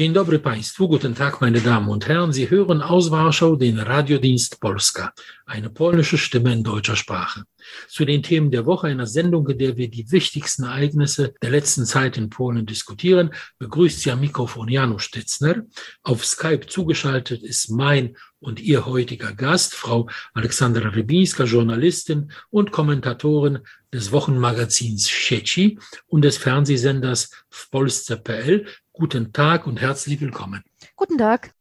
Dzień dobry Państwu, guten Tag meine Damen und Herren. Sie hören aus Warschau den Radiodienst Polska, eine polnische Stimme in deutscher Sprache. Zu den Themen der Woche einer Sendung, in der wir die wichtigsten Ereignisse der letzten Zeit in Polen diskutieren, begrüßt Sie am Mikrofon Janusz Stitzner. Auf Skype zugeschaltet ist mein und Ihr heutiger Gast, Frau Alexandra Rybinska, Journalistin und Kommentatorin des Wochenmagazins Sieci und des Fernsehsenders w Polsce.pl. Guten Tag und herzlich willkommen. Guten Tag.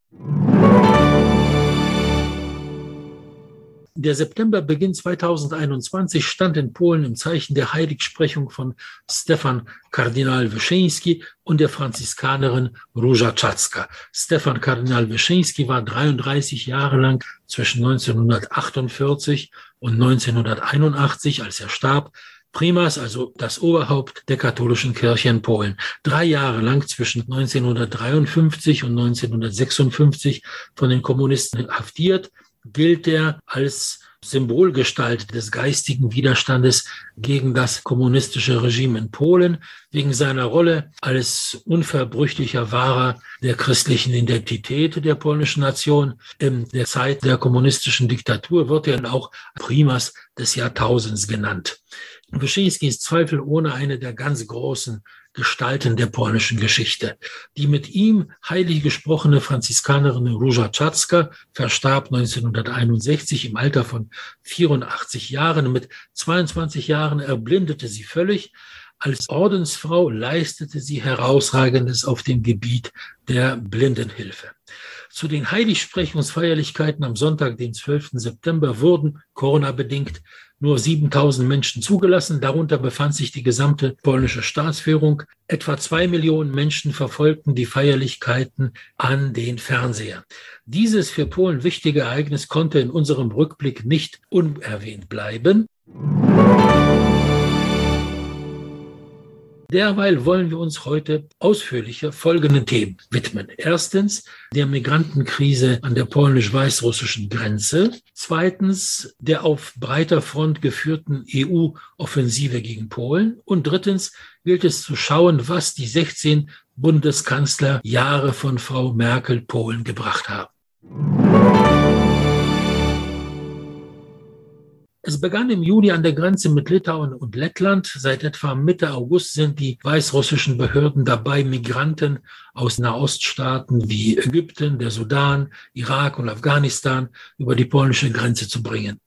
Der Septemberbeginn 2021 stand in Polen im Zeichen der Heiligsprechung von Stefan Kardinal Wyszyński und der Franziskanerin Róża Czacka. Stefan Kardinal Wyszyński war 33 Jahre lang zwischen 1948 und 1981, als er starb, Primas, also das Oberhaupt der katholischen Kirche in Polen. Drei Jahre lang zwischen 1953 und 1956 von den Kommunisten haftiert, gilt er als Symbolgestalt des geistigen Widerstandes gegen das kommunistische Regime in Polen, wegen seiner Rolle als unverbrüchlicher Wahrer der christlichen Identität der polnischen Nation. In der Zeit der kommunistischen Diktatur wird er auch Primas des Jahrtausends genannt. Wyszyński ist zweifelohne eine der ganz großen Gestalten der polnischen Geschichte. Die mit ihm heilig gesprochene Franziskanerin Róża Czacka verstarb 1961 im Alter von 84 Jahren. Mit 22 Jahren erblindete sie völlig. Als Ordensfrau leistete sie Herausragendes auf dem Gebiet der Blindenhilfe. Zu den Heiligsprechungsfeierlichkeiten am Sonntag, den 12. September, wurden Corona-bedingt nur 7000 Menschen zugelassen. Darunter befand sich die gesamte polnische Staatsführung. Etwa zwei Millionen Menschen verfolgten die Feierlichkeiten an den Fernsehern. Dieses für Polen wichtige Ereignis konnte in unserem Rückblick nicht unerwähnt bleiben. Derweil wollen wir uns heute ausführlicher folgenden Themen widmen. Erstens der Migrantenkrise an der polnisch-weißrussischen Grenze. Zweitens der auf breiter Front geführten EU-Offensive gegen Polen. Und drittens gilt es zu schauen, was die 16 Bundeskanzler Jahre von Frau Merkel Polen gebracht haben. Es begann im Juli an der Grenze mit Litauen und Lettland. Seit etwa Mitte August sind die weißrussischen Behörden dabei, Migranten aus Nahoststaaten wie Ägypten, der Sudan, Irak und Afghanistan über die polnische Grenze zu bringen.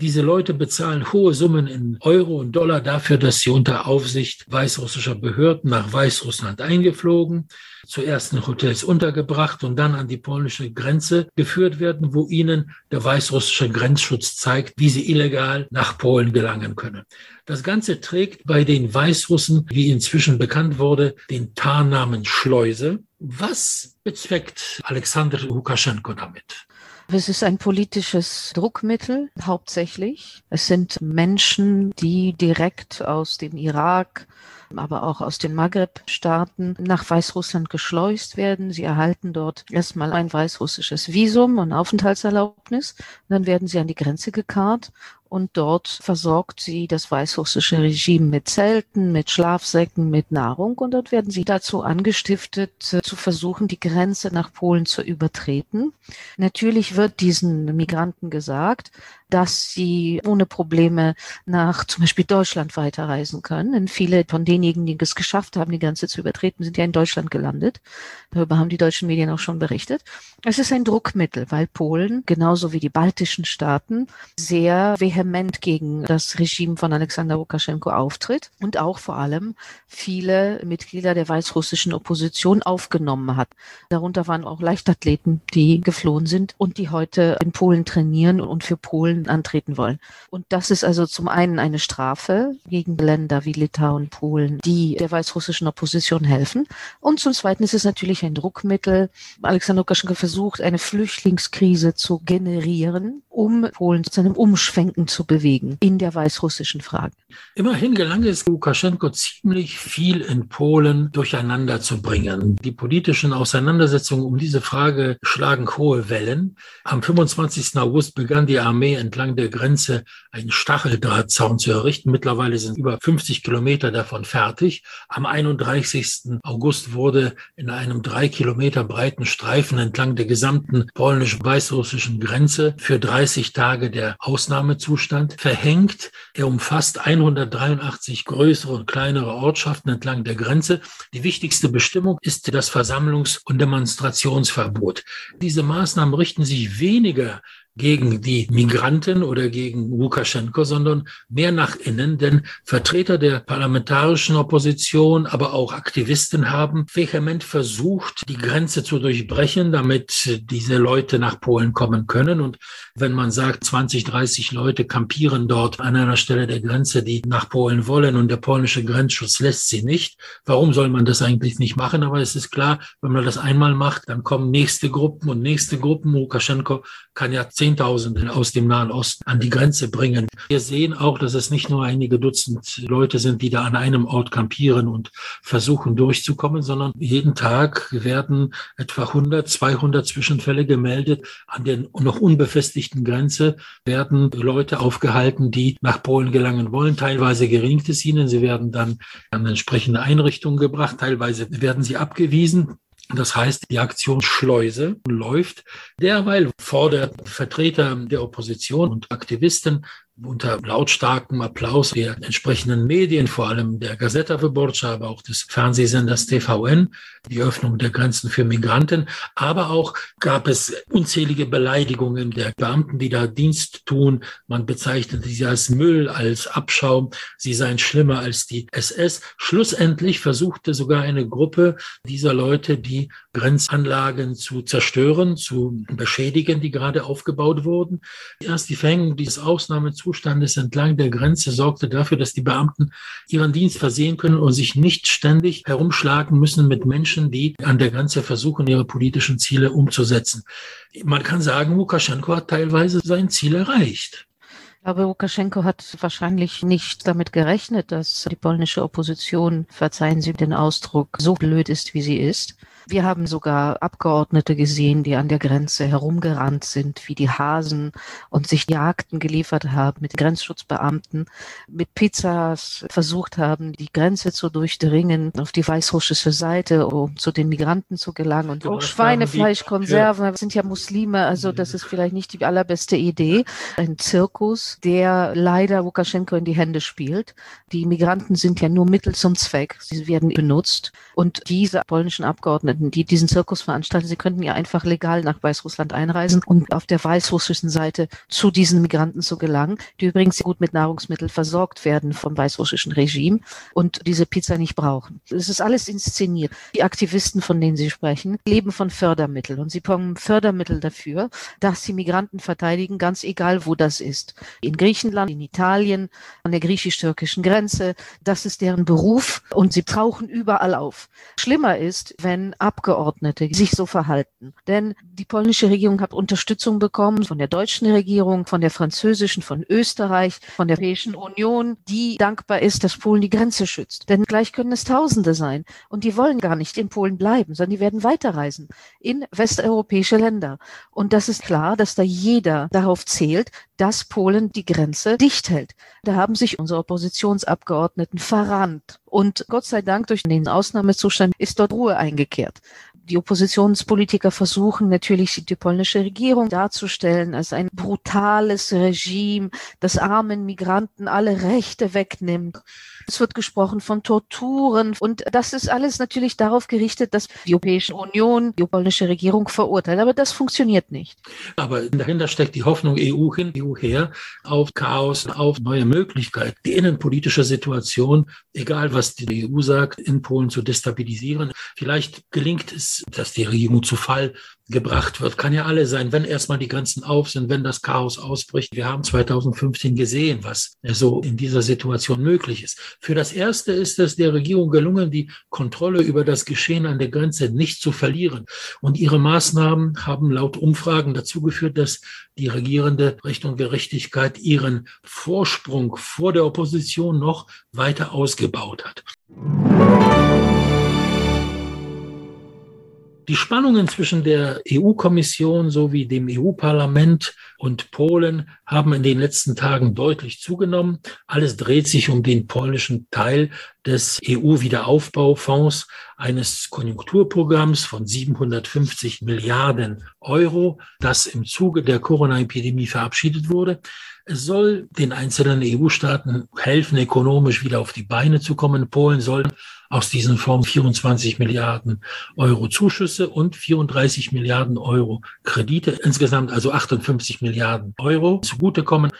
Diese Leute bezahlen hohe Summen in Euro und Dollar dafür, dass sie unter Aufsicht weißrussischer Behörden nach Weißrussland eingeflogen zuerst in Hotels untergebracht und dann an die polnische Grenze geführt werden, wo ihnen der weißrussische Grenzschutz zeigt, wie sie illegal nach Polen gelangen können. Das Ganze trägt bei den Weißrussen, wie inzwischen bekannt wurde, den Tarnnamen Schleuse. Was bezweckt Alexander Lukaschenko damit? Es ist ein politisches Druckmittel hauptsächlich. Es sind Menschen, die direkt aus dem Irak, aber auch aus den Maghreb-Staaten nach Weißrussland geschleust werden. Sie erhalten dort erstmal ein weißrussisches Visum und Aufenthaltserlaubnis. Dann werden sie an die Grenze gekarrt und dort versorgt sie das weißrussische Regime mit Zelten, mit Schlafsäcken, mit Nahrung und dort werden sie dazu angestiftet, äh, zu versuchen, die Grenze nach Polen zu übertreten. Natürlich wird diesen Migranten gesagt, dass sie ohne Probleme nach zum Beispiel Deutschland weiterreisen können. Denn viele von denjenigen, die es geschafft haben, die Grenze zu übertreten, sind ja in Deutschland gelandet. Darüber haben die deutschen Medien auch schon berichtet. Es ist ein Druckmittel, weil Polen, genauso wie die baltischen Staaten, sehr vehement gegen das Regime von Alexander Lukaschenko auftritt und auch vor allem viele Mitglieder der weißrussischen Opposition aufgenommen hat. Darunter waren auch Leichtathleten, die geflohen sind und die heute in Polen trainieren und für Polen antreten wollen. Und das ist also zum einen eine Strafe gegen Länder wie Litauen, Polen, die der weißrussischen Opposition helfen. Und zum zweiten ist es natürlich ein Druckmittel. Alexander Lukaschenko versucht, eine Flüchtlingskrise zu generieren um Polen zu einem Umschwenken zu bewegen in der weißrussischen Frage. Immerhin gelang es Lukaschenko ziemlich viel in Polen durcheinander zu bringen. Die politischen Auseinandersetzungen um diese Frage schlagen hohe Wellen. Am 25. August begann die Armee entlang der Grenze einen Stacheldrahtzaun zu errichten. Mittlerweile sind über 50 Kilometer davon fertig. Am 31. August wurde in einem drei Kilometer breiten Streifen entlang der gesamten polnisch-weißrussischen Grenze für 30 Tage der Ausnahmezustand verhängt. Er umfasst 183 größere und kleinere Ortschaften entlang der Grenze. Die wichtigste Bestimmung ist das Versammlungs- und Demonstrationsverbot. Diese Maßnahmen richten sich weniger gegen die Migranten oder gegen Lukaschenko, sondern mehr nach innen, denn Vertreter der parlamentarischen Opposition, aber auch Aktivisten haben vehement versucht, die Grenze zu durchbrechen, damit diese Leute nach Polen kommen können. Und wenn man sagt, 20, 30 Leute kampieren dort an einer Stelle der Grenze, die nach Polen wollen und der polnische Grenzschutz lässt sie nicht, warum soll man das eigentlich nicht machen? Aber es ist klar, wenn man das einmal macht, dann kommen nächste Gruppen und nächste Gruppen. Lukaschenko kann ja Zehntausende aus dem Nahen Osten an die Grenze bringen. Wir sehen auch, dass es nicht nur einige Dutzend Leute sind, die da an einem Ort kampieren und versuchen durchzukommen, sondern jeden Tag werden etwa 100, 200 Zwischenfälle gemeldet. An der noch unbefestigten Grenze werden Leute aufgehalten, die nach Polen gelangen wollen. Teilweise gelingt es ihnen. Sie werden dann an entsprechende Einrichtungen gebracht. Teilweise werden sie abgewiesen. Das heißt, die Aktion Schleuse läuft. Derweil fordert Vertreter der Opposition und Aktivisten unter lautstarkem Applaus der entsprechenden Medien, vor allem der Gazeta Wyborcza, aber auch des Fernsehsenders TVN, die Öffnung der Grenzen für Migranten. Aber auch gab es unzählige Beleidigungen der Beamten, die da Dienst tun. Man bezeichnete sie als Müll, als Abschaum. Sie seien schlimmer als die SS. Schlussendlich versuchte sogar eine Gruppe dieser Leute, die Grenzanlagen zu zerstören, zu beschädigen, die gerade aufgebaut wurden. Erst die Verhängung dieses Ausnahmezustandes entlang der Grenze sorgte dafür, dass die Beamten ihren Dienst versehen können und sich nicht ständig herumschlagen müssen mit Menschen, die an der Grenze versuchen, ihre politischen Ziele umzusetzen. Man kann sagen, Lukaschenko hat teilweise sein Ziel erreicht. Aber Lukaschenko hat wahrscheinlich nicht damit gerechnet, dass die polnische Opposition, verzeihen Sie den Ausdruck, so blöd ist, wie sie ist. Wir haben sogar Abgeordnete gesehen, die an der Grenze herumgerannt sind wie die Hasen und sich Jagden geliefert haben mit Grenzschutzbeamten, mit Pizzas versucht haben, die Grenze zu durchdringen auf die weißrussische Seite, um zu den Migranten zu gelangen. Und auch Schweinefleischkonserven ja. sind ja Muslime, also das ist vielleicht nicht die allerbeste Idee. Ein Zirkus, der leider Lukaschenko in die Hände spielt. Die Migranten sind ja nur Mittel zum Zweck. Sie werden benutzt. Und diese polnischen Abgeordneten die diesen Zirkus veranstalten. Sie könnten ja einfach legal nach Weißrussland einreisen und auf der weißrussischen Seite zu diesen Migranten zu gelangen, die übrigens gut mit Nahrungsmitteln versorgt werden vom weißrussischen Regime und diese Pizza nicht brauchen. Es ist alles inszeniert. Die Aktivisten, von denen Sie sprechen, leben von Fördermitteln und sie bekommen Fördermittel dafür, dass sie Migranten verteidigen, ganz egal wo das ist. In Griechenland, in Italien, an der griechisch-türkischen Grenze. Das ist deren Beruf und sie tauchen überall auf. Schlimmer ist, wenn Abgeordnete sich so verhalten. Denn die polnische Regierung hat Unterstützung bekommen von der deutschen Regierung, von der französischen, von Österreich, von der Europäischen Union, die dankbar ist, dass Polen die Grenze schützt. Denn gleich können es Tausende sein. Und die wollen gar nicht in Polen bleiben, sondern die werden weiterreisen in westeuropäische Länder. Und das ist klar, dass da jeder darauf zählt, dass Polen die Grenze dicht hält. Da haben sich unsere Oppositionsabgeordneten verrannt. Und Gott sei Dank durch den Ausnahmezustand ist dort Ruhe eingekehrt. Die Oppositionspolitiker versuchen natürlich die polnische Regierung darzustellen als ein brutales Regime, das armen Migranten alle Rechte wegnimmt. Es wird gesprochen von Torturen und das ist alles natürlich darauf gerichtet, dass die Europäische Union die polnische Regierung verurteilt. Aber das funktioniert nicht. Aber dahinter steckt die Hoffnung EU hin, EU her, auf Chaos, auf neue Möglichkeiten, die innenpolitische Situation, egal was die EU sagt, in Polen zu destabilisieren. Vielleicht gelingt es dass, die Regierung zu Fall gebracht wird. Kann ja alle sein, wenn erstmal die Grenzen auf sind, wenn das Chaos ausbricht. Wir haben 2015 gesehen, was so in dieser Situation möglich ist. Für das Erste ist es der Regierung gelungen, die Kontrolle über das Geschehen an der Grenze nicht zu verlieren. Und ihre Maßnahmen haben laut Umfragen dazu geführt, dass die regierende Richtung Gerechtigkeit ihren Vorsprung vor der Opposition noch weiter ausgebaut hat. Die Spannungen zwischen der EU-Kommission sowie dem EU-Parlament und Polen haben in den letzten Tagen deutlich zugenommen. Alles dreht sich um den polnischen Teil des EU-Wiederaufbaufonds, eines Konjunkturprogramms von 750 Milliarden Euro, das im Zuge der Corona-Epidemie verabschiedet wurde. Es soll den einzelnen EU-Staaten helfen, ökonomisch wieder auf die Beine zu kommen. Polen soll aus diesen Fonds 24 Milliarden Euro Zuschüsse und 34 Milliarden Euro Kredite, insgesamt also 58 Milliarden Euro zugutekommen.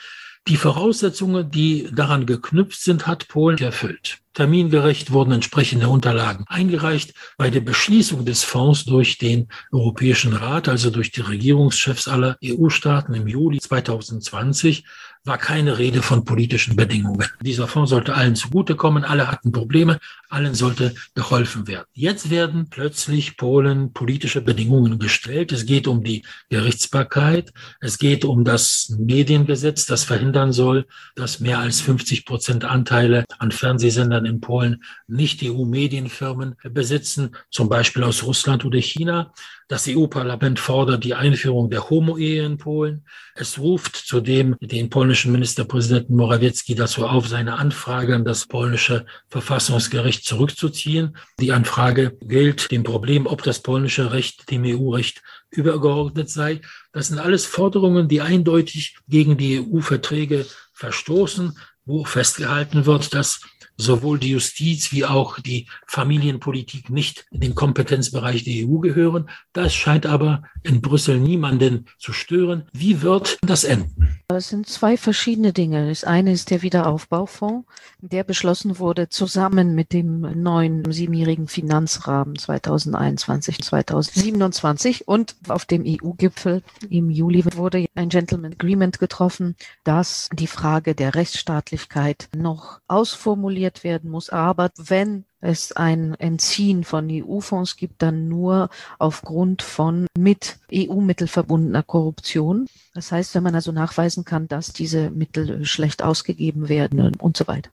Die Voraussetzungen, die daran geknüpft sind, hat Polen erfüllt. Termingerecht wurden entsprechende Unterlagen eingereicht. Bei der Beschließung des Fonds durch den Europäischen Rat, also durch die Regierungschefs aller EU-Staaten im Juli 2020, war keine Rede von politischen Bedingungen. Dieser Fonds sollte allen zugutekommen, alle hatten Probleme, allen sollte geholfen werden. Jetzt werden plötzlich Polen politische Bedingungen gestellt. Es geht um die Gerichtsbarkeit, es geht um das Mediengesetz, das verhindern soll, dass mehr als 50 Prozent Anteile an Fernsehsendern in Polen nicht EU-Medienfirmen besitzen, zum Beispiel aus Russland oder China. Das EU-Parlament fordert die Einführung der Homo-Ehe in Polen. Es ruft zudem den polnischen Ministerpräsidenten Morawiecki dazu auf, seine Anfrage an das polnische Verfassungsgericht zurückzuziehen. Die Anfrage gilt dem Problem, ob das polnische Recht dem EU-Recht übergeordnet sei. Das sind alles Forderungen, die eindeutig gegen die EU-Verträge verstoßen, wo festgehalten wird, dass sowohl die Justiz wie auch die Familienpolitik nicht in den Kompetenzbereich der EU gehören. Das scheint aber in Brüssel niemanden zu stören. Wie wird das enden? Es sind zwei verschiedene Dinge. Das eine ist der Wiederaufbaufonds, der beschlossen wurde zusammen mit dem neuen siebenjährigen Finanzrahmen 2021-2027 und auf dem EU-Gipfel im Juli wurde ein Gentleman Agreement getroffen, dass die Frage der Rechtsstaatlichkeit noch ausformuliert werden muss. Aber wenn es ein Entziehen von EU-Fonds gibt, dann nur aufgrund von mit EU-Mittel verbundener Korruption. Das heißt, wenn man also nachweisen kann, dass diese Mittel schlecht ausgegeben werden und so weiter.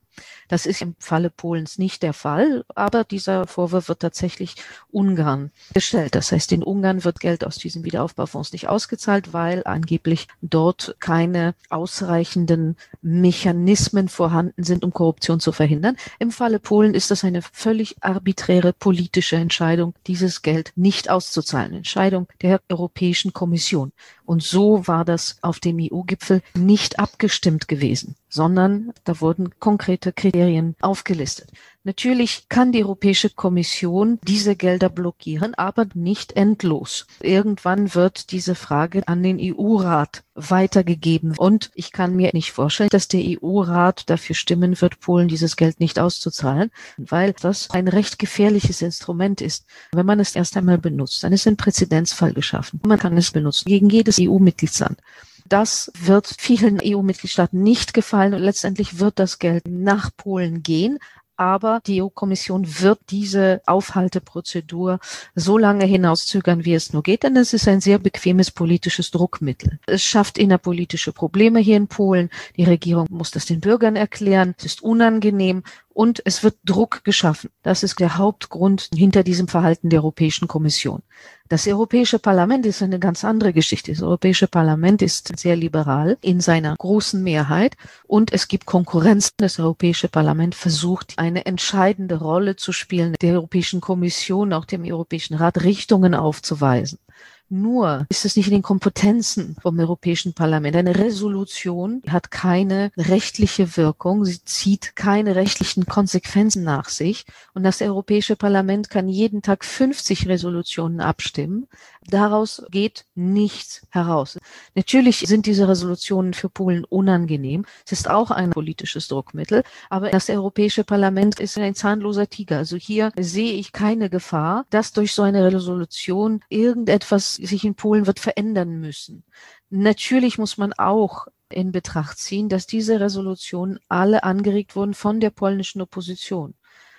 Das ist im Falle Polens nicht der Fall, aber dieser Vorwurf wird tatsächlich Ungarn gestellt. Das heißt, in Ungarn wird Geld aus diesen Wiederaufbaufonds nicht ausgezahlt, weil angeblich dort keine ausreichenden Mechanismen vorhanden sind, um Korruption zu verhindern. Im Falle Polen ist das eine völlig arbiträre politische Entscheidung, dieses Geld nicht auszuzahlen. Entscheidung der Europäischen Kommission. Und so war das auf dem EU-Gipfel nicht abgestimmt gewesen sondern da wurden konkrete Kriterien aufgelistet. Natürlich kann die Europäische Kommission diese Gelder blockieren, aber nicht endlos. Irgendwann wird diese Frage an den EU-Rat weitergegeben. Und ich kann mir nicht vorstellen, dass der EU-Rat dafür stimmen wird, Polen dieses Geld nicht auszuzahlen, weil das ein recht gefährliches Instrument ist. Wenn man es erst einmal benutzt, dann ist ein Präzedenzfall geschaffen. Man kann es benutzen gegen jedes EU-Mitgliedsland. Das wird vielen EU-Mitgliedstaaten nicht gefallen und letztendlich wird das Geld nach Polen gehen. Aber die EU-Kommission wird diese Aufhalteprozedur so lange hinauszögern, wie es nur geht, denn es ist ein sehr bequemes politisches Druckmittel. Es schafft innerpolitische Probleme hier in Polen. Die Regierung muss das den Bürgern erklären. Es ist unangenehm und es wird Druck geschaffen. Das ist der Hauptgrund hinter diesem Verhalten der Europäischen Kommission. Das Europäische Parlament ist eine ganz andere Geschichte. Das Europäische Parlament ist sehr liberal in seiner großen Mehrheit und es gibt Konkurrenz. Das Europäische Parlament versucht, eine entscheidende Rolle zu spielen, der Europäischen Kommission, auch dem Europäischen Rat Richtungen aufzuweisen. Nur ist es nicht in den Kompetenzen vom Europäischen Parlament. Eine Resolution hat keine rechtliche Wirkung, sie zieht keine rechtlichen Konsequenzen nach sich. Und das Europäische Parlament kann jeden Tag 50 Resolutionen abstimmen. Daraus geht nichts heraus. Natürlich sind diese Resolutionen für Polen unangenehm. Es ist auch ein politisches Druckmittel, aber das Europäische Parlament ist ein zahnloser Tiger. Also hier sehe ich keine Gefahr, dass durch so eine Resolution irgendetwas sich in Polen wird verändern müssen. Natürlich muss man auch in Betracht ziehen, dass diese Resolutionen alle angeregt wurden von der polnischen Opposition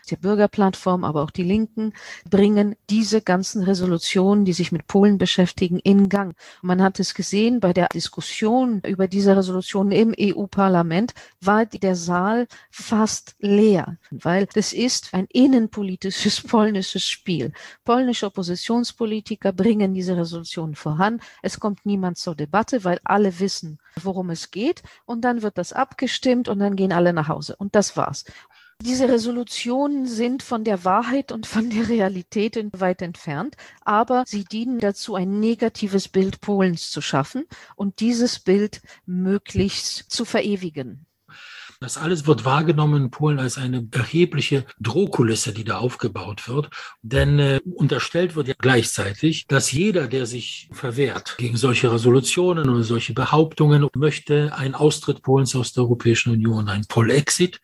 der Bürgerplattform, aber auch die Linken bringen diese ganzen Resolutionen, die sich mit Polen beschäftigen, in Gang. Man hat es gesehen bei der Diskussion über diese Resolutionen im EU-Parlament, war der Saal fast leer, weil es ist ein innenpolitisches polnisches Spiel. Polnische Oppositionspolitiker bringen diese Resolutionen voran. Es kommt niemand zur Debatte, weil alle wissen, worum es geht. Und dann wird das abgestimmt und dann gehen alle nach Hause. Und das war's. Diese Resolutionen sind von der Wahrheit und von der Realität weit entfernt, aber sie dienen dazu, ein negatives Bild Polens zu schaffen und dieses Bild möglichst zu verewigen. Das alles wird wahrgenommen in Polen als eine erhebliche Drohkulisse, die da aufgebaut wird. Denn äh, unterstellt wird ja gleichzeitig, dass jeder, der sich verwehrt gegen solche Resolutionen oder solche Behauptungen, möchte einen Austritt Polens aus der Europäischen Union, ein Polexit.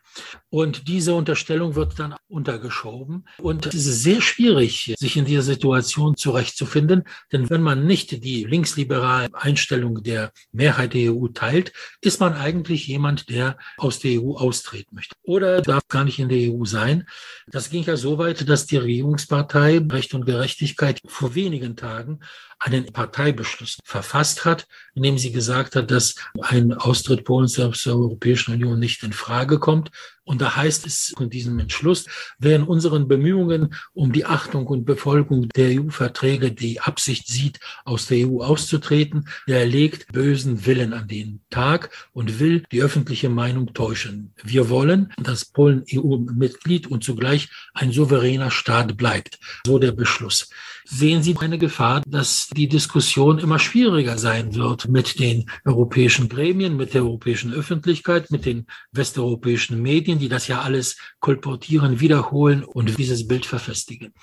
Und diese Unterstellung wird dann untergeschoben. Und es ist sehr schwierig, sich in dieser Situation zurechtzufinden. Denn wenn man nicht die linksliberale Einstellung der Mehrheit der EU teilt, ist man eigentlich jemand, der aus der EU austreten möchte. Oder darf gar nicht in der EU sein. Das ging ja so weit, dass die Regierungspartei Recht und Gerechtigkeit vor wenigen Tagen einen Parteibeschluss verfasst hat, in dem sie gesagt hat, dass ein Austritt Polens aus der Europäischen Union nicht in Frage kommt. Und da heißt es in diesem Entschluss, wer in unseren Bemühungen um die Achtung und Befolgung der EU-Verträge die Absicht sieht, aus der EU auszutreten, der legt bösen Willen an den Tag und will die öffentliche Meinung täuschen. Wir wollen, dass Polen EU-Mitglied und zugleich ein souveräner Staat bleibt. So der Beschluss. Sehen Sie eine Gefahr, dass die Diskussion immer schwieriger sein wird mit den europäischen Gremien, mit der europäischen Öffentlichkeit, mit den westeuropäischen Medien, die das ja alles kolportieren, wiederholen und dieses Bild verfestigen?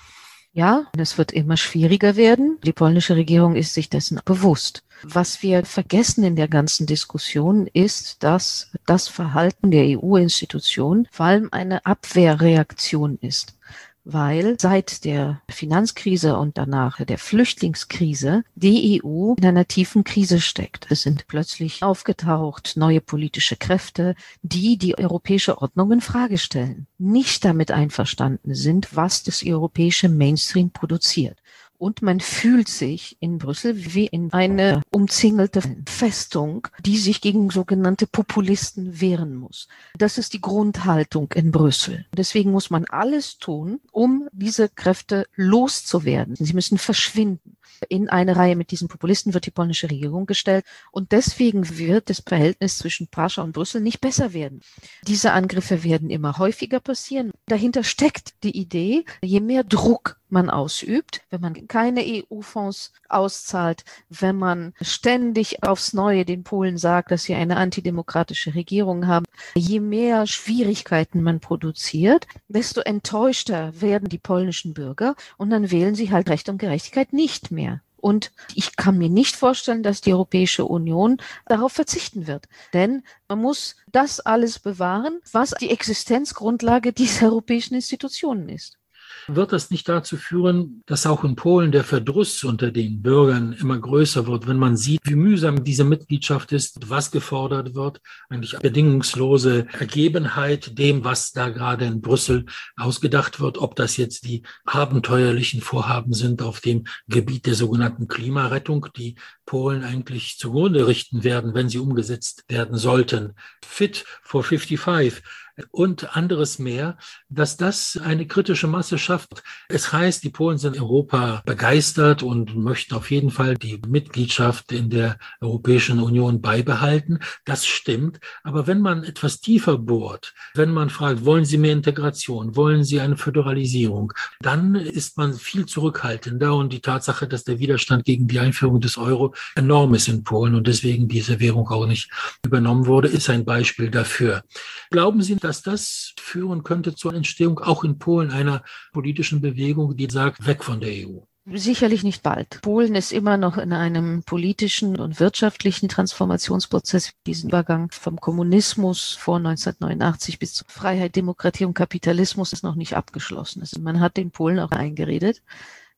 Ja, es wird immer schwieriger werden. Die polnische Regierung ist sich dessen bewusst. Was wir vergessen in der ganzen Diskussion ist, dass das Verhalten der EU-Institutionen vor allem eine Abwehrreaktion ist weil seit der Finanzkrise und danach der Flüchtlingskrise die EU in einer tiefen Krise steckt. Es sind plötzlich aufgetaucht neue politische Kräfte, die die europäische Ordnung in Frage stellen, nicht damit einverstanden sind, was das europäische Mainstream produziert und man fühlt sich in Brüssel wie in eine umzingelte Festung, die sich gegen sogenannte Populisten wehren muss. Das ist die Grundhaltung in Brüssel. Deswegen muss man alles tun, um diese Kräfte loszuwerden. Sie müssen verschwinden. In eine Reihe mit diesen Populisten wird die polnische Regierung gestellt und deswegen wird das Verhältnis zwischen Prascha und Brüssel nicht besser werden. Diese Angriffe werden immer häufiger passieren. Dahinter steckt die Idee, je mehr Druck man ausübt, wenn man keine EU-Fonds auszahlt, wenn man ständig aufs Neue den Polen sagt, dass sie eine antidemokratische Regierung haben, je mehr Schwierigkeiten man produziert, desto enttäuschter werden die polnischen Bürger und dann wählen sie halt Recht und Gerechtigkeit nicht mehr. Und ich kann mir nicht vorstellen, dass die Europäische Union darauf verzichten wird. Denn man muss das alles bewahren, was die Existenzgrundlage dieser europäischen Institutionen ist. Wird das nicht dazu führen, dass auch in Polen der Verdruss unter den Bürgern immer größer wird, wenn man sieht, wie mühsam diese Mitgliedschaft ist, was gefordert wird, eigentlich bedingungslose Ergebenheit dem, was da gerade in Brüssel ausgedacht wird, ob das jetzt die abenteuerlichen Vorhaben sind auf dem Gebiet der sogenannten Klimarettung, die Polen eigentlich zugrunde richten werden, wenn sie umgesetzt werden sollten. Fit for 55 und anderes mehr, dass das eine kritische Masse schafft. Es heißt, die Polen sind Europa begeistert und möchten auf jeden Fall die Mitgliedschaft in der Europäischen Union beibehalten. Das stimmt. Aber wenn man etwas tiefer bohrt, wenn man fragt, wollen Sie mehr Integration, wollen Sie eine Föderalisierung, dann ist man viel zurückhaltender und die Tatsache, dass der Widerstand gegen die Einführung des Euro enorm ist in Polen und deswegen diese Währung auch nicht übernommen wurde, ist ein Beispiel dafür. Glauben Sie, dass das führen könnte zur Entstehung auch in Polen einer politischen Bewegung, die sagt, weg von der EU. Sicherlich nicht bald. Polen ist immer noch in einem politischen und wirtschaftlichen Transformationsprozess. Diesen Übergang vom Kommunismus vor 1989 bis zur Freiheit, Demokratie und Kapitalismus ist noch nicht abgeschlossen. Also man hat den Polen auch eingeredet,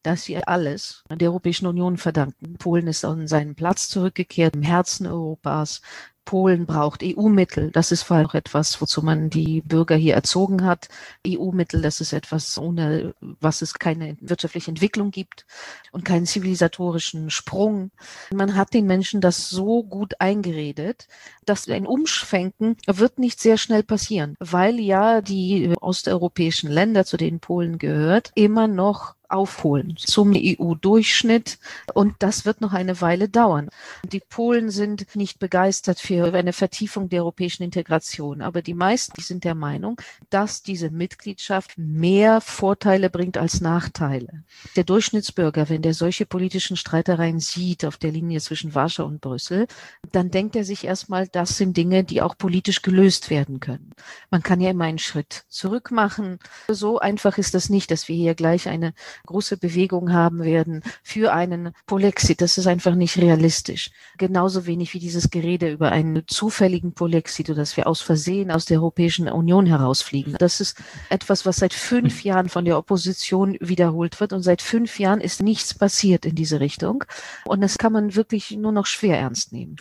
dass sie alles der Europäischen Union verdanken. Polen ist an seinen Platz zurückgekehrt im Herzen Europas. Polen braucht EU-Mittel. Das ist vor allem etwas, wozu man die Bürger hier erzogen hat. EU-Mittel, das ist etwas, ohne was es keine wirtschaftliche Entwicklung gibt und keinen zivilisatorischen Sprung. Man hat den Menschen das so gut eingeredet, dass ein Umschwenken wird nicht sehr schnell passieren, weil ja die osteuropäischen Länder, zu denen Polen gehört, immer noch aufholen zum EU-Durchschnitt. Und das wird noch eine Weile dauern. Die Polen sind nicht begeistert für eine Vertiefung der europäischen Integration. Aber die meisten sind der Meinung, dass diese Mitgliedschaft mehr Vorteile bringt als Nachteile. Der Durchschnittsbürger, wenn der solche politischen Streitereien sieht auf der Linie zwischen Warschau und Brüssel, dann denkt er sich erstmal, das sind Dinge, die auch politisch gelöst werden können. Man kann ja immer einen Schritt zurück machen. So einfach ist das nicht, dass wir hier gleich eine große Bewegung haben werden für einen Polexit. Das ist einfach nicht realistisch. Genauso wenig wie dieses Gerede über einen zufälligen Polexit oder dass wir aus Versehen aus der Europäischen Union herausfliegen. Das ist etwas, was seit fünf Jahren von der Opposition wiederholt wird und seit fünf Jahren ist nichts passiert in diese Richtung. Und das kann man wirklich nur noch schwer ernst nehmen.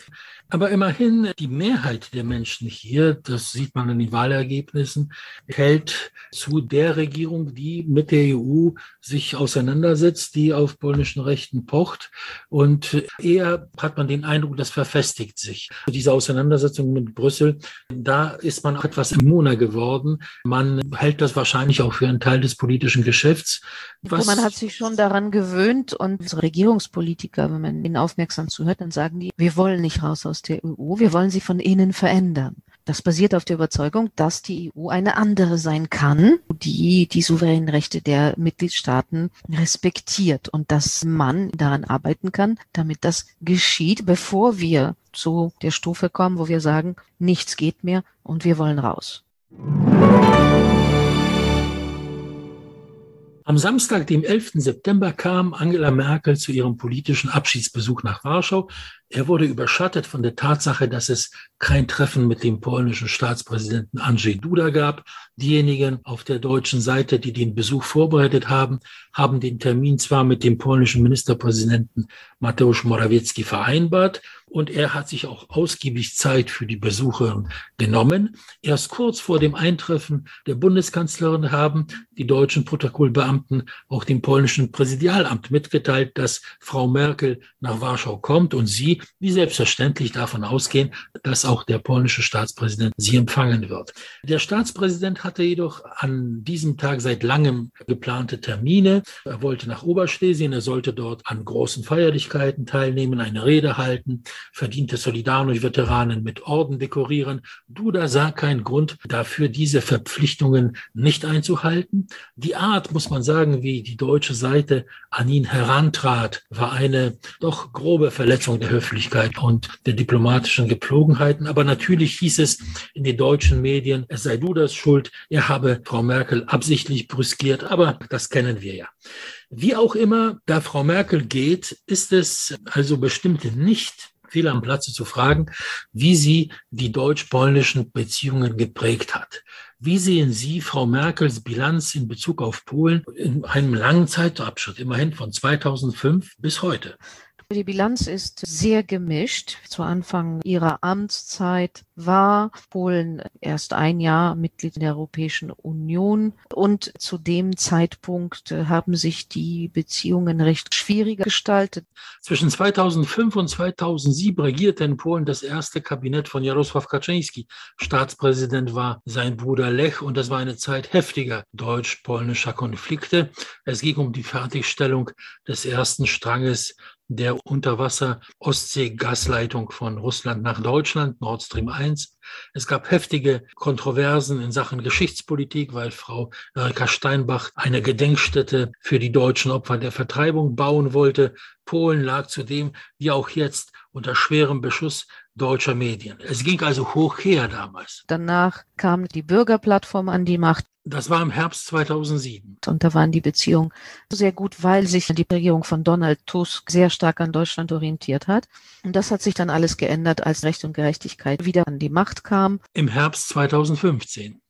Aber immerhin die Mehrheit der Menschen hier, das sieht man in den Wahlergebnissen, hält zu der Regierung, die mit der EU sich auseinandersetzt, die auf polnischen Rechten pocht. Und eher hat man den Eindruck, das verfestigt sich. Diese Auseinandersetzung mit Brüssel, da ist man etwas immuner geworden. Man hält das wahrscheinlich auch für einen Teil des politischen Geschäfts. Was man hat sich schon daran gewöhnt und Regierungspolitiker, wenn man ihnen aufmerksam zuhört, dann sagen die, wir wollen nicht raus aus aus der EU, wir wollen sie von innen verändern. Das basiert auf der Überzeugung, dass die EU eine andere sein kann, die die souveränen Rechte der Mitgliedstaaten respektiert und dass man daran arbeiten kann, damit das geschieht, bevor wir zu der Stufe kommen, wo wir sagen, nichts geht mehr und wir wollen raus. Am Samstag, dem 11. September, kam Angela Merkel zu ihrem politischen Abschiedsbesuch nach Warschau. Er wurde überschattet von der Tatsache, dass es kein Treffen mit dem polnischen Staatspräsidenten Andrzej Duda gab. Diejenigen auf der deutschen Seite, die den Besuch vorbereitet haben, haben den Termin zwar mit dem polnischen Ministerpräsidenten Mateusz Morawiecki vereinbart und er hat sich auch ausgiebig Zeit für die Besucherin genommen. Erst kurz vor dem Eintreffen der Bundeskanzlerin haben die deutschen Protokollbeamten auch dem polnischen Präsidialamt mitgeteilt, dass Frau Merkel nach Warschau kommt und sie wie selbstverständlich davon ausgehen, dass auch der polnische Staatspräsident sie empfangen wird. Der Staatspräsident hatte jedoch an diesem Tag seit langem geplante Termine. Er wollte nach Oberschlesien, er sollte dort an großen Feierlichkeiten teilnehmen, eine Rede halten, verdiente Solidarność-Veteranen mit Orden dekorieren. Duda sah keinen Grund dafür, diese Verpflichtungen nicht einzuhalten. Die Art, muss man sagen, wie die deutsche Seite an ihn herantrat, war eine doch grobe Verletzung der Höflichkeit und der diplomatischen Gepflogenheiten. Aber natürlich hieß es in den deutschen Medien, es sei Dudas Schuld, er habe Frau Merkel absichtlich brüskiert, aber das kennen wir ja. Wie auch immer, da Frau Merkel geht, ist es also bestimmt nicht fehl am Platze zu fragen, wie sie die deutsch-polnischen Beziehungen geprägt hat. Wie sehen Sie Frau Merkels Bilanz in Bezug auf Polen in einem langen Zeitabschnitt, immerhin von 2005 bis heute? Die Bilanz ist sehr gemischt. Zu Anfang ihrer Amtszeit war Polen erst ein Jahr Mitglied der Europäischen Union und zu dem Zeitpunkt haben sich die Beziehungen recht schwierig gestaltet. Zwischen 2005 und 2007 regierte in Polen das erste Kabinett von Jarosław Kaczyński. Staatspräsident war sein Bruder Lech und das war eine Zeit heftiger deutsch-polnischer Konflikte. Es ging um die Fertigstellung des ersten Stranges der Unterwasser-Ostsee-Gasleitung von Russland nach Deutschland, Nord Stream 1. Es gab heftige Kontroversen in Sachen Geschichtspolitik, weil Frau Erika Steinbach eine Gedenkstätte für die deutschen Opfer der Vertreibung bauen wollte. Polen lag zudem, wie auch jetzt, unter schwerem Beschuss deutscher Medien. Es ging also hoch her damals. Danach kam die Bürgerplattform an die Macht. Das war im Herbst 2007. Und da waren die Beziehungen sehr gut, weil sich die Regierung von Donald Tusk sehr stark an Deutschland orientiert hat. Und das hat sich dann alles geändert, als Recht und Gerechtigkeit wieder an die Macht kam. Im Herbst 2015.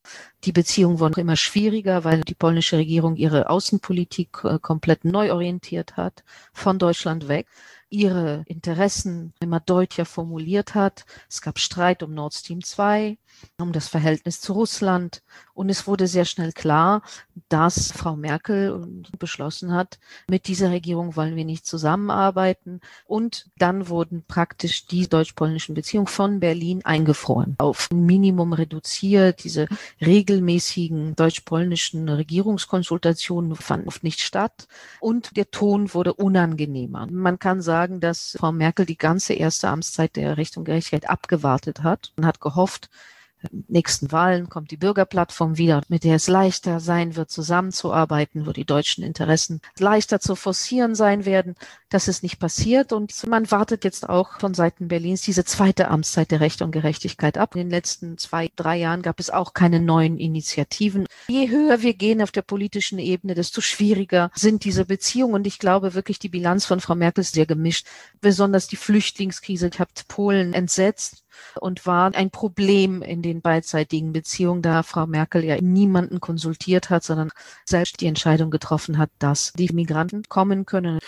Die Beziehungen wurden immer schwieriger, weil die polnische Regierung ihre Außenpolitik äh, komplett neu orientiert hat, von Deutschland weg ihre Interessen immer deutlicher formuliert hat. Es gab Streit um Nord Stream 2, um das Verhältnis zu Russland. Und es wurde sehr schnell klar, dass Frau Merkel beschlossen hat, mit dieser Regierung wollen wir nicht zusammenarbeiten. Und dann wurden praktisch die deutsch-polnischen Beziehungen von Berlin eingefroren, auf Minimum reduziert. Diese regelmäßigen deutsch-polnischen Regierungskonsultationen fanden oft nicht statt. Und der Ton wurde unangenehmer. Man kann sagen, dass Frau Merkel die ganze erste Amtszeit der Recht und Gerechtigkeit abgewartet hat und hat gehofft, nächsten Wahlen kommt die Bürgerplattform wieder, mit der es leichter sein wird, zusammenzuarbeiten, wo die deutschen Interessen leichter zu forcieren sein werden. Das ist nicht passiert und man wartet jetzt auch von Seiten Berlins diese zweite Amtszeit der Recht und Gerechtigkeit ab. In den letzten zwei, drei Jahren gab es auch keine neuen Initiativen. Je höher wir gehen auf der politischen Ebene, desto schwieriger sind diese Beziehungen und ich glaube wirklich, die Bilanz von Frau Merkel ist sehr gemischt. Besonders die Flüchtlingskrise hat Polen entsetzt und war ein Problem in den beidseitigen Beziehungen, da Frau Merkel ja niemanden konsultiert hat, sondern selbst die Entscheidung getroffen hat, dass die Migranten kommen können.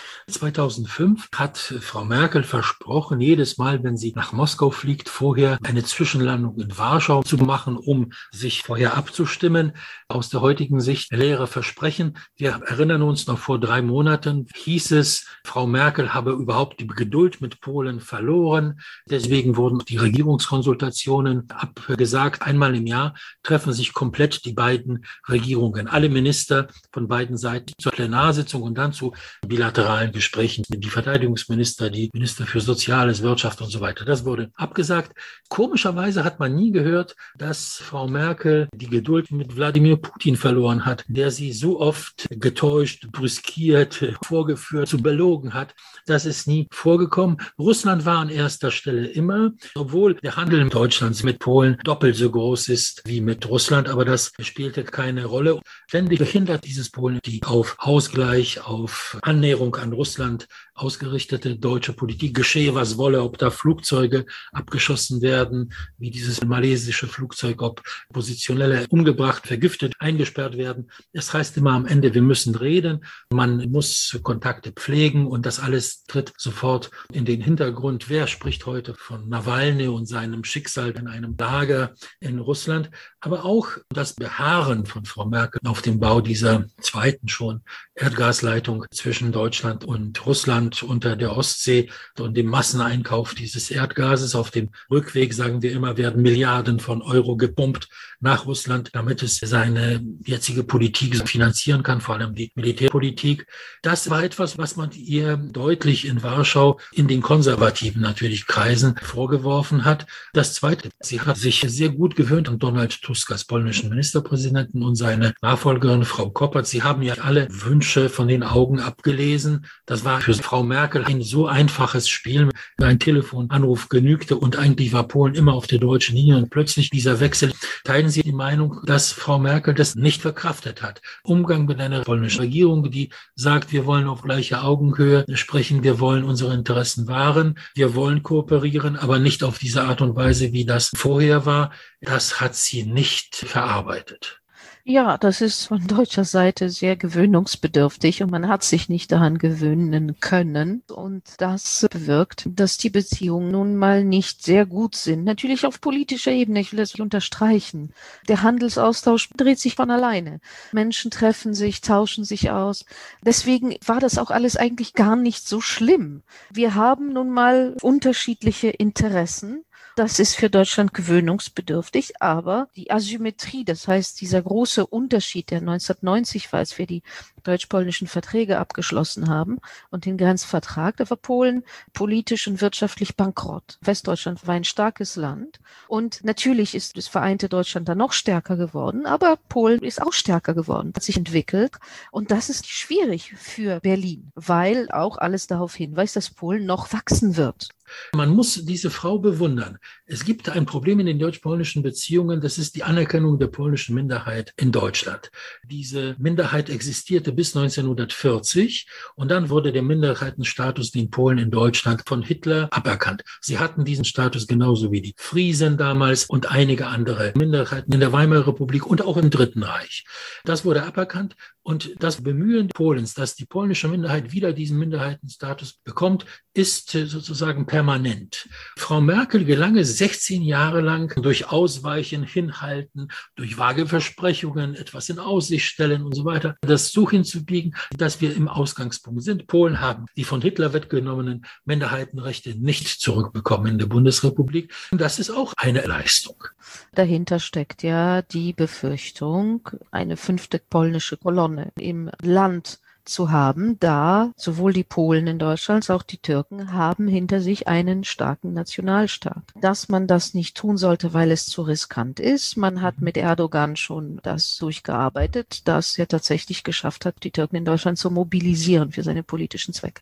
2005 hat Frau Merkel versprochen, jedes Mal, wenn sie nach Moskau fliegt, vorher eine Zwischenlandung in Warschau zu machen, um sich vorher abzustimmen. Aus der heutigen Sicht leere Versprechen. Wir erinnern uns noch vor drei Monaten hieß es, Frau Merkel habe überhaupt die Geduld mit Polen verloren. Deswegen wurden die Regierungskonsultationen abgesagt. Einmal im Jahr treffen sich komplett die beiden Regierungen, alle Minister von beiden Seiten zur Plenarsitzung und dann zu bilateralen Gesprächen. Die Verteidigungsminister, die Minister für Soziales, Wirtschaft und so weiter. Das wurde abgesagt. Komischerweise hat man nie gehört, dass Frau Merkel die Geduld mit Wladimir Putin verloren hat, der sie so oft getäuscht, brüskiert, vorgeführt, zu belogen hat. Das ist nie vorgekommen. Russland war an erster Stelle immer, obwohl der Handel Deutschlands mit Polen doppelt so groß ist wie mit Russland, aber das spielte keine Rolle. Ständig behindert dieses Polen die auf Ausgleich, auf Annäherung an Russland ausgerichtete deutsche Politik, geschehe was wolle, ob da Flugzeuge abgeschossen werden, wie dieses malesische Flugzeug, ob Positionelle umgebracht, vergiftet, eingesperrt werden. Es heißt immer am Ende, wir müssen reden, man muss Kontakte pflegen und das alles tritt sofort in den Hintergrund. Wer spricht heute von Nawalny und seinem Schicksal in einem Lager in Russland? Aber auch das Beharren von Frau Merkel auf dem Bau dieser zweiten schon Erdgasleitung zwischen Deutschland und Russland Russland unter der Ostsee und dem Masseneinkauf dieses Erdgases. Auf dem Rückweg, sagen wir immer, werden Milliarden von Euro gepumpt nach Russland, damit es seine jetzige Politik finanzieren kann, vor allem die Militärpolitik. Das war etwas, was man ihr deutlich in Warschau in den konservativen natürlich Kreisen vorgeworfen hat. Das Zweite, sie hat sich sehr gut gewöhnt an Donald Tusk als polnischen Ministerpräsidenten und seine Nachfolgerin Frau Koppert. Sie haben ja alle Wünsche von den Augen abgelesen. Das war für Frau Merkel ein so einfaches Spiel. Ein Telefonanruf genügte und eigentlich war Polen immer auf der deutschen Linie und plötzlich dieser Wechsel. Teilen Sie die Meinung, dass Frau Merkel das nicht verkraftet hat? Umgang mit einer polnischen Regierung, die sagt, wir wollen auf gleicher Augenhöhe sprechen, wir wollen unsere Interessen wahren, wir wollen kooperieren, aber nicht auf diese Art und Weise, wie das vorher war. Das hat sie nicht verarbeitet. Ja, das ist von deutscher Seite sehr gewöhnungsbedürftig und man hat sich nicht daran gewöhnen können. Und das bewirkt, dass die Beziehungen nun mal nicht sehr gut sind. Natürlich auf politischer Ebene, ich will das unterstreichen. Der Handelsaustausch dreht sich von alleine. Menschen treffen sich, tauschen sich aus. Deswegen war das auch alles eigentlich gar nicht so schlimm. Wir haben nun mal unterschiedliche Interessen Das ist für Deutschland gewöhnungsbedürftig, aber die Asymmetrie, das heißt dieser große Unterschied, der 1990 war, als wir die deutsch-polnischen Verträge abgeschlossen haben und den Grenzvertrag, da war Polen politisch und wirtschaftlich bankrott. Westdeutschland war ein starkes Land und natürlich ist das vereinte Deutschland da noch stärker geworden, aber Polen ist auch stärker geworden, hat sich entwickelt und das ist schwierig für Berlin, weil auch alles darauf hinweist, dass Polen noch wachsen wird. Man muss diese Frau bewundern. Es gibt ein Problem in den deutsch-polnischen Beziehungen, das ist die Anerkennung der polnischen Minderheit in Deutschland. Diese Minderheit existierte bis 1940 und dann wurde der Minderheitenstatus den Polen in Deutschland von Hitler aberkannt. Sie hatten diesen Status genauso wie die Friesen damals und einige andere Minderheiten in der Weimarer Republik und auch im Dritten Reich. Das wurde aberkannt und das Bemühen Polens, dass die polnische Minderheit wieder diesen Minderheitenstatus bekommt, ist sozusagen permanent. Frau Merkel gelang es 16 Jahre lang durch Ausweichen, Hinhalten, durch vage Versprechungen, etwas in Aussicht stellen und so weiter, das so hinzubiegen, dass wir im Ausgangspunkt sind. Polen haben die von Hitler wettgenommenen Minderheitenrechte nicht zurückbekommen in der Bundesrepublik. Und das ist auch eine Leistung. Dahinter steckt ja die Befürchtung, eine fünfte polnische Kolonne im Land zu haben, da sowohl die Polen in Deutschland als auch die Türken haben hinter sich einen starken Nationalstaat. Dass man das nicht tun sollte, weil es zu riskant ist. Man hat mit Erdogan schon das durchgearbeitet, dass er tatsächlich geschafft hat, die Türken in Deutschland zu mobilisieren für seine politischen Zwecke.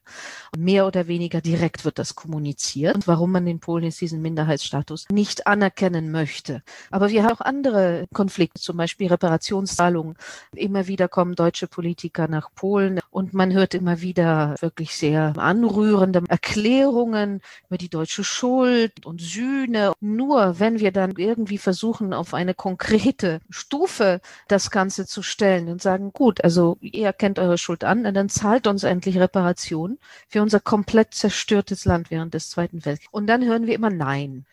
Mehr oder weniger direkt wird das kommuniziert und warum man in Polen jetzt diesen Minderheitsstatus nicht anerkennen möchte. Aber wir haben auch andere Konflikte, zum Beispiel Reparationszahlungen. Immer wieder kommen deutsche Politiker nach Polen und man hört immer wieder wirklich sehr anrührende Erklärungen über die deutsche Schuld und Sühne. Nur wenn wir dann irgendwie versuchen, auf eine konkrete Stufe das Ganze zu stellen und sagen, gut, also ihr kennt eure Schuld an, dann zahlt uns endlich Reparation für unser komplett zerstörtes Land während des Zweiten Weltkriegs. Und dann hören wir immer Nein.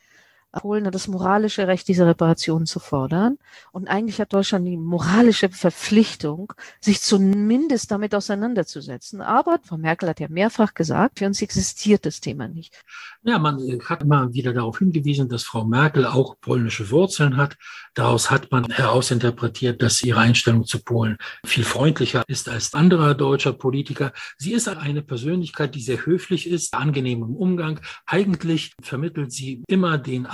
Polen hat das moralische Recht, diese Reparationen zu fordern. Und eigentlich hat Deutschland die moralische Verpflichtung, sich zumindest damit auseinanderzusetzen. Aber Frau Merkel hat ja mehrfach gesagt, für uns existiert das Thema nicht. Ja, man hat immer wieder darauf hingewiesen, dass Frau Merkel auch polnische Wurzeln hat. Daraus hat man herausinterpretiert, dass ihre Einstellung zu Polen viel freundlicher ist als anderer deutscher Politiker. Sie ist eine Persönlichkeit, die sehr höflich ist, angenehm im Umgang. Eigentlich vermittelt sie immer den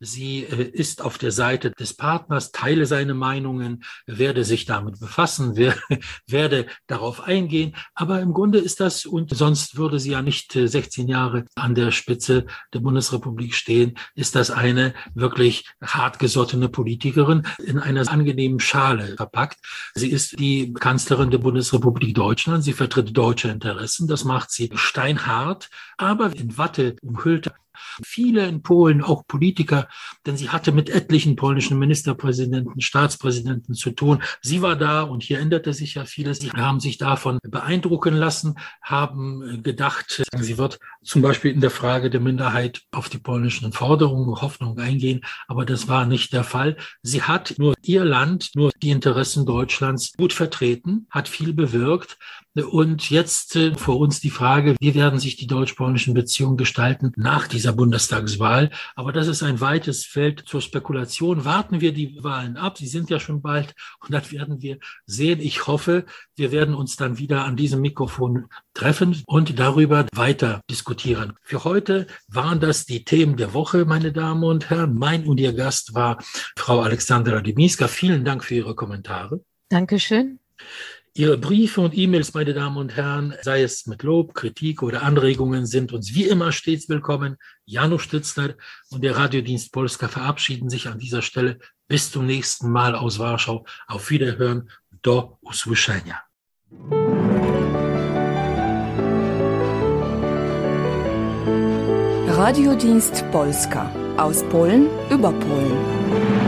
sie äh, ist auf der Seite des Partners, teile seine Meinungen, werde sich damit befassen, werde darauf eingehen. Aber im Grunde ist das, und sonst würde sie ja nicht 16 äh, Jahre an der Spitze der Bundesrepublik stehen, ist das eine wirklich hartgesottene Politikerin in einer angenehmen Schale verpackt. Sie ist die Kanzlerin der Bundesrepublik Deutschland. Sie vertritt deutsche Interessen. Das macht sie steinhart, aber in Watte umhüllt. Viele in Polen, auch Politiker, denn sie hatte mit etlichen polnischen Ministerpräsidenten, Staatspräsidenten zu tun. Sie war da und hier änderte sich ja vieles. Sie haben sich davon beeindrucken lassen, haben gedacht, sie wird zum Beispiel in der Frage der Minderheit auf die polnischen Forderungen, Hoffnungen eingehen. Aber das war nicht der Fall. Sie hat nur ihr Land, nur die Interessen Deutschlands gut vertreten, hat viel bewirkt. Und jetzt äh, vor uns die Frage, wie werden sich die deutsch-polnischen Beziehungen gestalten nach dieser Bundestagswahl? Aber das ist ein weites Feld zur Spekulation. Warten wir die Wahlen ab. Sie sind ja schon bald. Und dann werden wir sehen. Ich hoffe, wir werden uns dann wieder an diesem Mikrofon treffen und darüber weiter diskutieren. Für heute waren das die Themen der Woche, meine Damen und Herren. Mein und Ihr Gast war Frau Alexandra Dimiska. Vielen Dank für Ihre Kommentare. Dankeschön. Ihre Briefe und E-Mails, meine Damen und Herren, sei es mit Lob, Kritik oder Anregungen, sind uns wie immer stets willkommen. Janusz Stützner und der Radiodienst Polska verabschieden sich an dieser Stelle. Bis zum nächsten Mal aus Warschau. Auf Wiederhören. Do usłyszenia. Radiodienst Polska aus Polen über Polen.